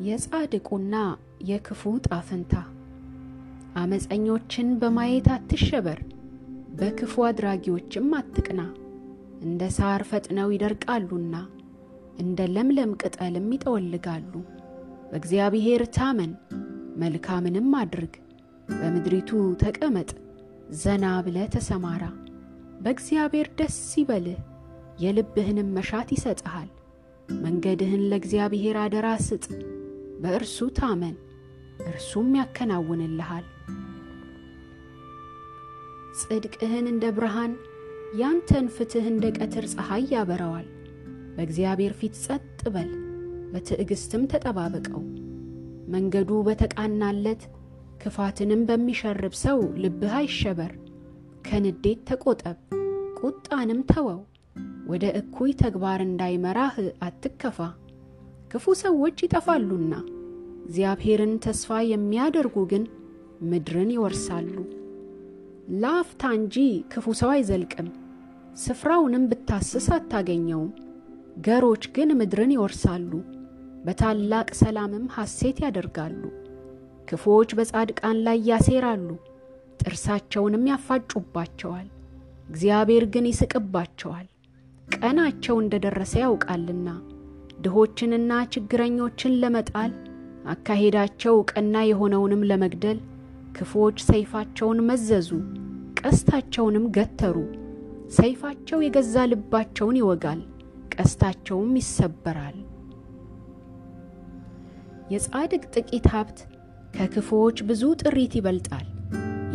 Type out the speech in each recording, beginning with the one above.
የጻድቁና የክፉ ጣፍንታ አመፀኞችን በማየት አትሸበር፣ በክፉ አድራጊዎችም አትቅና። እንደ ሳር ፈጥነው ይደርቃሉና እንደ ለምለም ቅጠልም ይጠወልጋሉ። በእግዚአብሔር ታመን፣ መልካምንም አድርግ፣ በምድሪቱ ተቀመጥ፣ ዘና ብለህ ተሰማራ። በእግዚአብሔር ደስ ይበልህ፣ የልብህንም መሻት ይሰጥሃል። መንገድህን ለእግዚአብሔር አደራ ስጥ፣ በእርሱ ታመን፣ እርሱም ያከናውንልሃል። ጽድቅህን እንደ ብርሃን ያንተን ፍትሕ እንደ ቀትር ፀሐይ ያበራዋል። በእግዚአብሔር ፊት ጸጥ በል፣ በትዕግሥትም ተጠባበቀው። መንገዱ በተቃናለት ክፋትንም በሚሸርብ ሰው ልብህ አይሸበር። ከንዴት ተቆጠብ፣ ቁጣንም ተወው። ወደ እኩይ ተግባር እንዳይመራህ አትከፋ። ክፉ ሰዎች ይጠፋሉና እግዚአብሔርን ተስፋ የሚያደርጉ ግን ምድርን ይወርሳሉ። ለአፍታ እንጂ ክፉ ሰው አይዘልቅም፣ ስፍራውንም ብታስስ አታገኘውም። ገሮች ግን ምድርን ይወርሳሉ፣ በታላቅ ሰላምም ሐሴት ያደርጋሉ። ክፉዎች በጻድቃን ላይ ያሴራሉ፣ ጥርሳቸውንም ያፋጩባቸዋል። እግዚአብሔር ግን ይስቅባቸዋል፣ ቀናቸው እንደ ደረሰ ያውቃልና። ድሆችንና ችግረኞችን ለመጣል አካሄዳቸው ቀና የሆነውንም ለመግደል ክፉዎች ሰይፋቸውን መዘዙ፣ ቀስታቸውንም ገተሩ። ሰይፋቸው የገዛ ልባቸውን ይወጋል፣ ቀስታቸውም ይሰበራል። የጻድቅ ጥቂት ሀብት ከክፉዎች ብዙ ጥሪት ይበልጣል።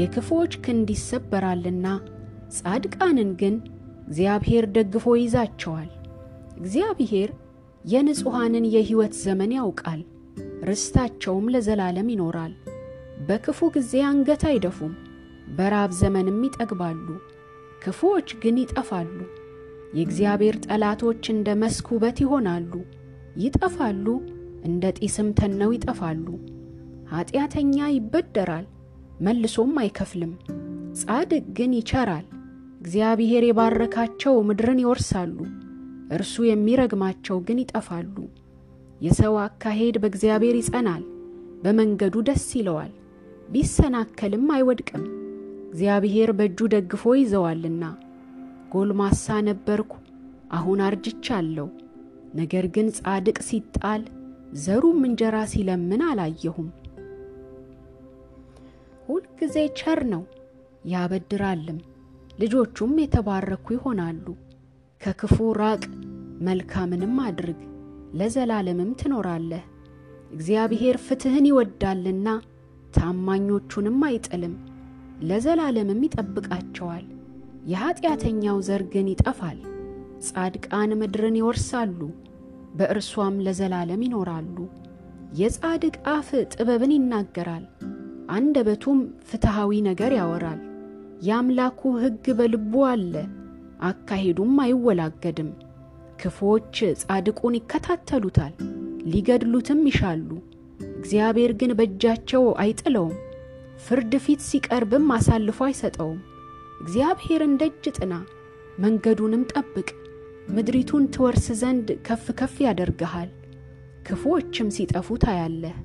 የክፉዎች ክንድ ይሰበራልና ጻድቃንን ግን እግዚአብሔር ደግፎ ይዛቸዋል። እግዚአብሔር የንጹሐንን የሕይወት ዘመን ያውቃል፣ ርስታቸውም ለዘላለም ይኖራል። በክፉ ጊዜ አንገት አይደፉም፣ በራብ ዘመንም ይጠግባሉ። ክፉዎች ግን ይጠፋሉ። የእግዚአብሔር ጠላቶች እንደ መስክ ውበት ይሆናሉ፣ ይጠፋሉ፣ እንደ ጢስም ተነው ይጠፋሉ። ኀጢአተኛ ይበደራል፣ መልሶም አይከፍልም፣ ጻድቅ ግን ይቸራል። እግዚአብሔር የባረካቸው ምድርን ይወርሳሉ፣ እርሱ የሚረግማቸው ግን ይጠፋሉ። የሰው አካሄድ በእግዚአብሔር ይጸናል፣ በመንገዱ ደስ ይለዋል፣ ቢሰናከልም አይወድቅም። እግዚአብሔር በእጁ ደግፎ ይዘዋልና። ጎልማሳ ነበርኩ፣ አሁን አርጅቻለሁ። ነገር ግን ጻድቅ ሲጣል ዘሩም እንጀራ ሲለምን አላየሁም። ሁልጊዜ ቸር ነው ያበድራልም፣ ልጆቹም የተባረኩ ይሆናሉ። ከክፉ ራቅ፣ መልካምንም አድርግ፣ ለዘላለምም ትኖራለህ። እግዚአብሔር ፍትሕን ይወዳልና ታማኞቹንም አይጥልም፣ ለዘላለምም ይጠብቃቸዋል። የኀጢአተኛው ዘር ግን ይጠፋል። ጻድቃን ምድርን ይወርሳሉ፣ በእርሷም ለዘላለም ይኖራሉ። የጻድቅ አፍ ጥበብን ይናገራል፣ አንደበቱም ፍትሐዊ ነገር ያወራል። የአምላኩ ሕግ በልቡ አለ፣ አካሄዱም አይወላገድም። ክፉዎች ጻድቁን ይከታተሉታል፣ ሊገድሉትም ይሻሉ። እግዚአብሔር ግን በእጃቸው አይጥለውም፣ ፍርድ ፊት ሲቀርብም አሳልፎ አይሰጠውም። እግዚአብሔርን ደጅ ጥና፣ መንገዱንም ጠብቅ፣ ምድሪቱን ትወርስ ዘንድ ከፍ ከፍ ያደርግሃል። ክፉዎችም ሲጠፉ ታያለህ።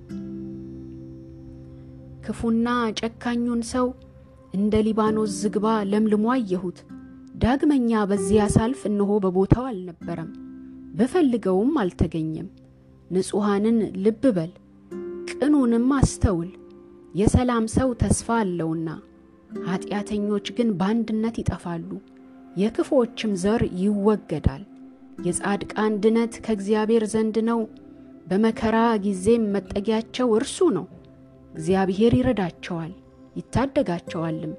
ክፉና ጨካኙን ሰው እንደ ሊባኖስ ዝግባ ለምልሞ አየሁት። ዳግመኛ በዚያ ሳልፍ እነሆ በቦታው አልነበረም፣ ብፈልገውም አልተገኘም። ንጹሐንን ልብ በል ቅኑንም አስተውል፣ የሰላም ሰው ተስፋ አለውና። ኀጢአተኞች ግን በአንድነት ይጠፋሉ፣ የክፉዎችም ዘር ይወገዳል። የጻድቃን ድነት ከእግዚአብሔር ዘንድ ነው፣ በመከራ ጊዜም መጠጊያቸው እርሱ ነው። እግዚአብሔር ይረዳቸዋል ይታደጋቸዋልም፣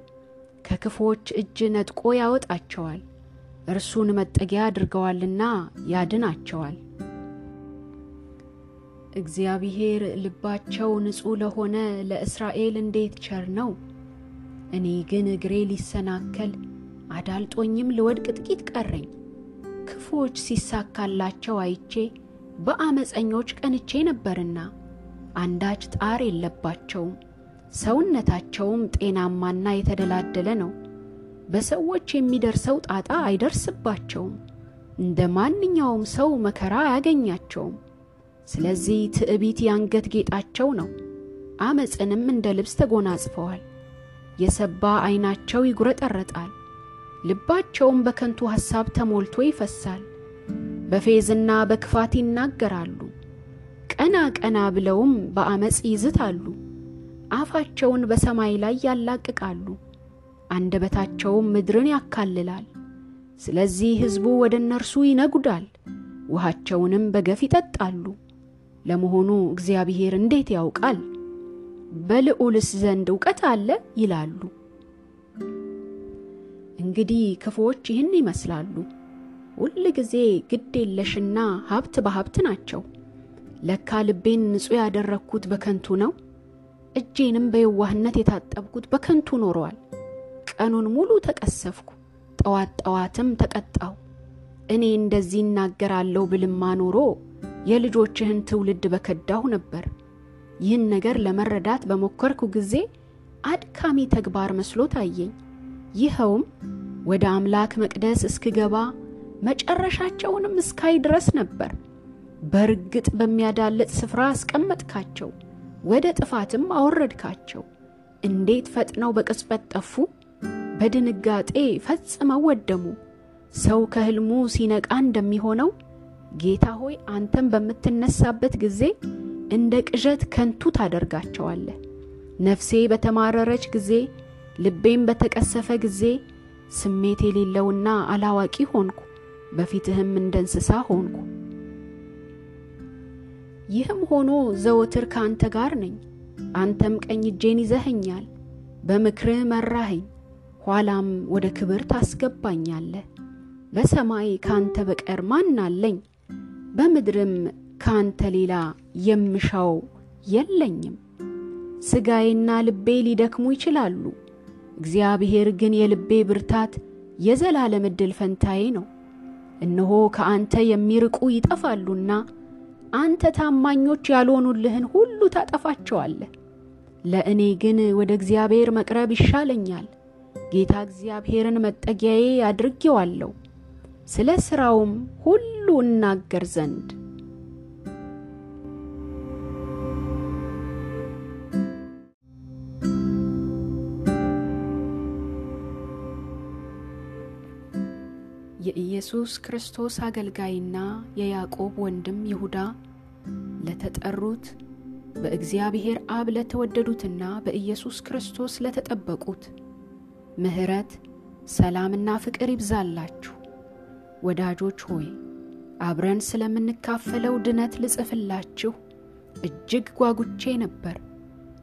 ከክፉዎች እጅ ነጥቆ ያወጣቸዋል። እርሱን መጠጊያ አድርገዋልና ያድናቸዋል። እግዚአብሔር ልባቸው ንጹሕ ለሆነ ለእስራኤል እንዴት ቸር ነው! እኔ ግን እግሬ ሊሰናከል አዳልጦኝም ልወድቅ ጥቂት ቀረኝ። ክፉዎች ሲሳካላቸው አይቼ በአመፀኞች ቀንቼ ነበርና አንዳች ጣር የለባቸውም፣ ሰውነታቸውም ጤናማና የተደላደለ ነው። በሰዎች የሚደርሰው ጣጣ አይደርስባቸውም፣ እንደ ማንኛውም ሰው መከራ አያገኛቸውም። ስለዚህ ትዕቢት የአንገት ጌጣቸው ነው፣ አመፅንም እንደ ልብስ ተጎናጽፈዋል። የሰባ ዐይናቸው ይጉረጠረጣል፣ ልባቸውም በከንቱ ሐሳብ ተሞልቶ ይፈሳል። በፌዝና በክፋት ይናገራሉ፣ ቀና ቀና ብለውም በአመፅ ይዝታሉ። አፋቸውን በሰማይ ላይ ያላቅቃሉ፣ አንደበታቸውም ምድርን ያካልላል። ስለዚህ ሕዝቡ ወደ እነርሱ ይነጉዳል፣ ውሃቸውንም በገፍ ይጠጣሉ። ለመሆኑ እግዚአብሔር እንዴት ያውቃል? በልዑልስ ዘንድ እውቀት አለ ይላሉ። እንግዲህ ክፉዎች ይህን ይመስላሉ። ሁል ጊዜ ግድ የለሽና ሀብት በሀብት ናቸው። ለካ ልቤን ንጹሕ ያደረግኩት በከንቱ ነው፣ እጄንም በየዋህነት የታጠብኩት በከንቱ ኖረዋል። ቀኑን ሙሉ ተቀሰፍኩ፣ ጠዋት ጠዋትም ተቀጣው። እኔ እንደዚህ እናገራለሁ ብልማ ኖሮ የልጆችህን ትውልድ በከዳሁ ነበር። ይህን ነገር ለመረዳት በሞከርኩ ጊዜ አድካሚ ተግባር መስሎ ታየኝ። ይኸውም ወደ አምላክ መቅደስ እስክገባ መጨረሻቸውንም እስካይ ድረስ ነበር። በርግጥ በሚያዳልጥ ስፍራ አስቀመጥካቸው፣ ወደ ጥፋትም አወረድካቸው። እንዴት ፈጥነው በቅጽበት ጠፉ! በድንጋጤ ፈጽመው ወደሙ። ሰው ከሕልሙ ሲነቃ እንደሚሆነው ጌታ ሆይ አንተም በምትነሳበት ጊዜ እንደ ቅዠት ከንቱ ታደርጋቸዋለህ። ነፍሴ በተማረረች ጊዜ፣ ልቤም በተቀሰፈ ጊዜ ስሜት የሌለውና አላዋቂ ሆንኩ፣ በፊትህም እንደ እንስሳ ሆንኩ። ይህም ሆኖ ዘወትር ከአንተ ጋር ነኝ። አንተም ቀኝ እጄን ይዘኸኛል፣ በምክርህ መራኸኝ፣ ኋላም ወደ ክብር ታስገባኛለህ። በሰማይ ከአንተ በቀር ማን አለኝ? በምድርም ከአንተ ሌላ የምሻው የለኝም። ሥጋዬና ልቤ ሊደክሙ ይችላሉ፣ እግዚአብሔር ግን የልቤ ብርታት፣ የዘላለም ዕድል ፈንታዬ ነው። እነሆ ከአንተ የሚርቁ ይጠፋሉና አንተ ታማኞች ያልሆኑልህን ሁሉ ታጠፋቸዋለህ። ለእኔ ግን ወደ እግዚአብሔር መቅረብ ይሻለኛል። ጌታ እግዚአብሔርን መጠጊያዬ አድርጌዋለሁ፣ ስለ ሥራውም ሁሉ እናገር ዘንድ የኢየሱስ ክርስቶስ አገልጋይና የያዕቆብ ወንድም ይሁዳ ለተጠሩት በእግዚአብሔር አብ ለተወደዱትና በኢየሱስ ክርስቶስ ለተጠበቁት ምሕረት፣ ሰላምና ፍቅር ይብዛላችሁ። ወዳጆች ሆይ አብረን ስለምንካፈለው ድነት ልጽፍላችሁ እጅግ ጓጉቼ ነበር።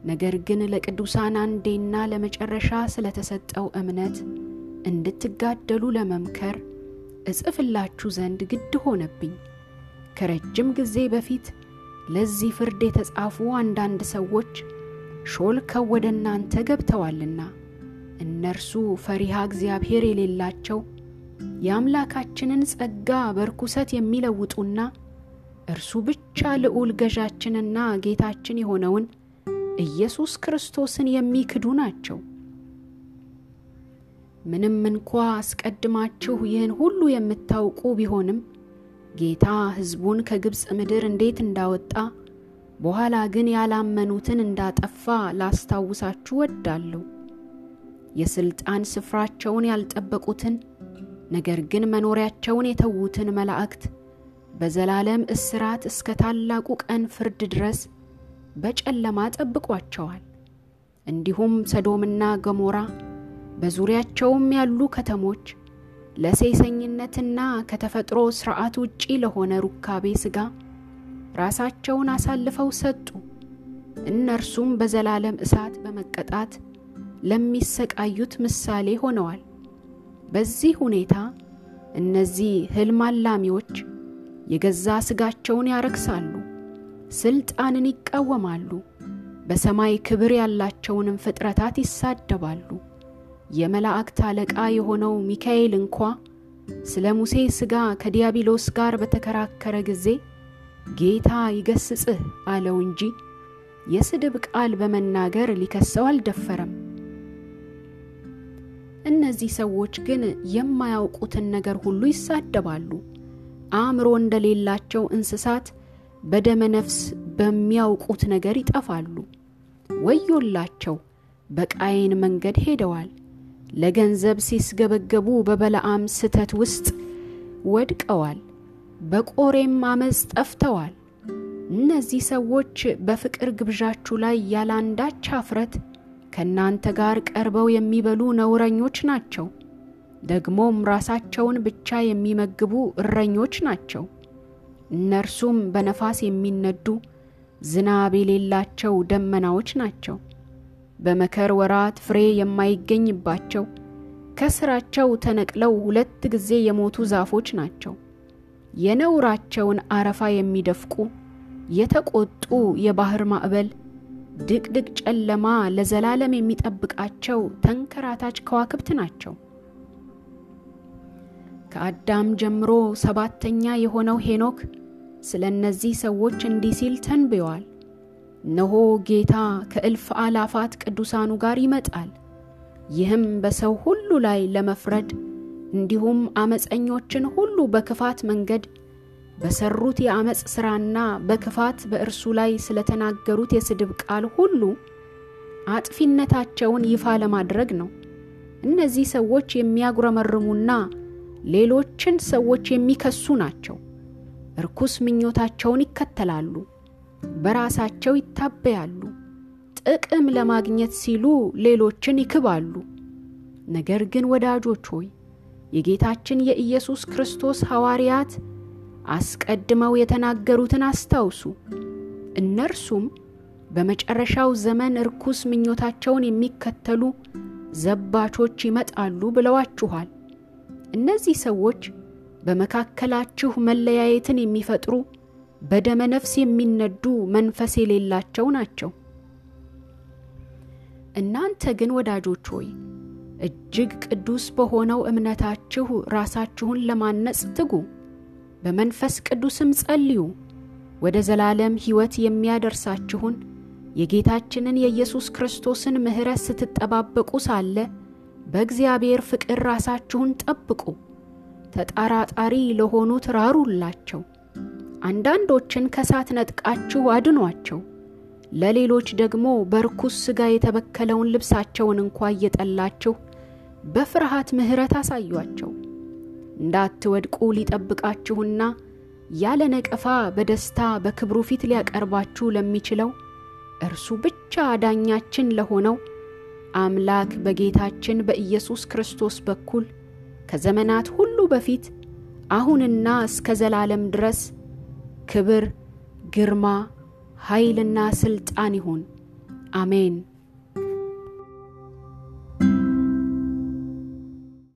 ነገር ግን ለቅዱሳን አንዴና ለመጨረሻ ስለተሰጠው እምነት እንድትጋደሉ ለመምከር እጽፍላችሁ ዘንድ ግድ ሆነብኝ። ከረጅም ጊዜ በፊት ለዚህ ፍርድ የተጻፉ አንዳንድ ሰዎች ሾልከው ወደ እናንተ ገብተዋልና እነርሱ ፈሪሃ እግዚአብሔር የሌላቸው የአምላካችንን ጸጋ በርኩሰት የሚለውጡና እርሱ ብቻ ልዑል ገዣችንና ጌታችን የሆነውን ኢየሱስ ክርስቶስን የሚክዱ ናቸው። ምንም እንኳ አስቀድማችሁ ይህን ሁሉ የምታውቁ ቢሆንም ጌታ ሕዝቡን ከግብፅ ምድር እንዴት እንዳወጣ በኋላ ግን ያላመኑትን እንዳጠፋ ላስታውሳችሁ ወዳለሁ። የሥልጣን ስፍራቸውን ያልጠበቁትን ነገር ግን መኖሪያቸውን የተዉትን መላእክት በዘላለም እስራት እስከ ታላቁ ቀን ፍርድ ድረስ በጨለማ ጠብቋቸዋል። እንዲሁም ሰዶምና ገሞራ በዙሪያቸውም ያሉ ከተሞች ለሴሰኝነትና ከተፈጥሮ ሥርዓት ውጪ ለሆነ ሩካቤ ሥጋ ራሳቸውን አሳልፈው ሰጡ። እነርሱም በዘላለም እሳት በመቀጣት ለሚሰቃዩት ምሳሌ ሆነዋል። በዚህ ሁኔታ እነዚህ ሕልም አላሚዎች የገዛ ሥጋቸውን ያረክሳሉ፣ ሥልጣንን ይቃወማሉ፣ በሰማይ ክብር ያላቸውንም ፍጥረታት ይሳደባሉ። የመላእክት አለቃ የሆነው ሚካኤል እንኳ ስለ ሙሴ ሥጋ ከዲያብሎስ ጋር በተከራከረ ጊዜ ጌታ ይገስጽህ አለው እንጂ የስድብ ቃል በመናገር ሊከሰው አልደፈረም። እነዚህ ሰዎች ግን የማያውቁትን ነገር ሁሉ ይሳደባሉ። አእምሮ እንደሌላቸው እንስሳት በደመ ነፍስ በሚያውቁት ነገር ይጠፋሉ። ወዮላቸው! በቃየን መንገድ ሄደዋል። ለገንዘብ ሲስገበገቡ በበለዓም ስተት ውስጥ ወድቀዋል። በቆሬም አመፅ ጠፍተዋል። እነዚህ ሰዎች በፍቅር ግብዣችሁ ላይ ያላንዳች አፍረት ከእናንተ ጋር ቀርበው የሚበሉ ነውረኞች ናቸው። ደግሞም ራሳቸውን ብቻ የሚመግቡ እረኞች ናቸው። እነርሱም በነፋስ የሚነዱ ዝናብ የሌላቸው ደመናዎች ናቸው። በመከር ወራት ፍሬ የማይገኝባቸው ከስራቸው ተነቅለው ሁለት ጊዜ የሞቱ ዛፎች ናቸው። የነውራቸውን አረፋ የሚደፍቁ የተቆጡ የባህር ማዕበል ድቅድቅ ጨለማ ለዘላለም የሚጠብቃቸው ተንከራታች ከዋክብት ናቸው። ከአዳም ጀምሮ ሰባተኛ የሆነው ሄኖክ ስለ እነዚህ ሰዎች እንዲህ ሲል ተንብዮአል። እነሆ ጌታ ከእልፍ አላፋት ቅዱሳኑ ጋር ይመጣል፣ ይህም በሰው ሁሉ ላይ ለመፍረድ እንዲሁም አመፀኞችን ሁሉ በክፋት መንገድ በሰሩት የአመፅ ሥራና በክፋት በእርሱ ላይ ስለተናገሩት የስድብ ቃል ሁሉ አጥፊነታቸውን ይፋ ለማድረግ ነው። እነዚህ ሰዎች የሚያጉረመርሙና ሌሎችን ሰዎች የሚከሱ ናቸው። እርኩስ ምኞታቸውን ይከተላሉ፣ በራሳቸው ይታበያሉ፣ ጥቅም ለማግኘት ሲሉ ሌሎችን ይክባሉ። ነገር ግን ወዳጆች ሆይ የጌታችን የኢየሱስ ክርስቶስ ሐዋርያት አስቀድመው የተናገሩትን አስታውሱ። እነርሱም በመጨረሻው ዘመን እርኩስ ምኞታቸውን የሚከተሉ ዘባቾች ይመጣሉ ብለዋችኋል። እነዚህ ሰዎች በመካከላችሁ መለያየትን የሚፈጥሩ በደመ ነፍስ የሚነዱ መንፈስ የሌላቸው ናቸው። እናንተ ግን ወዳጆች ሆይ እጅግ ቅዱስ በሆነው እምነታችሁ ራሳችሁን ለማነጽ ትጉ፣ በመንፈስ ቅዱስም ጸልዩ። ወደ ዘላለም ሕይወት የሚያደርሳችሁን የጌታችንን የኢየሱስ ክርስቶስን ምሕረት ስትጠባበቁ ሳለ በእግዚአብሔር ፍቅር ራሳችሁን ጠብቁ። ተጣራጣሪ ለሆኑት ራሩላቸው። አንዳንዶችን ከሳት ነጥቃችሁ አድኗቸው። ለሌሎች ደግሞ በርኩስ ሥጋ የተበከለውን ልብሳቸውን እንኳ እየጠላችሁ በፍርሃት ምሕረት አሳዩአቸው። እንዳትወድቁ ሊጠብቃችሁና ያለ ነቀፋ በደስታ በክብሩ ፊት ሊያቀርባችሁ ለሚችለው እርሱ ብቻ ዳኛችን ለሆነው አምላክ በጌታችን በኢየሱስ ክርስቶስ በኩል ከዘመናት ሁሉ በፊት አሁንና እስከ ዘላለም ድረስ ክብር፣ ግርማ፣ ኃይልና ሥልጣን ይሁን። አሜን።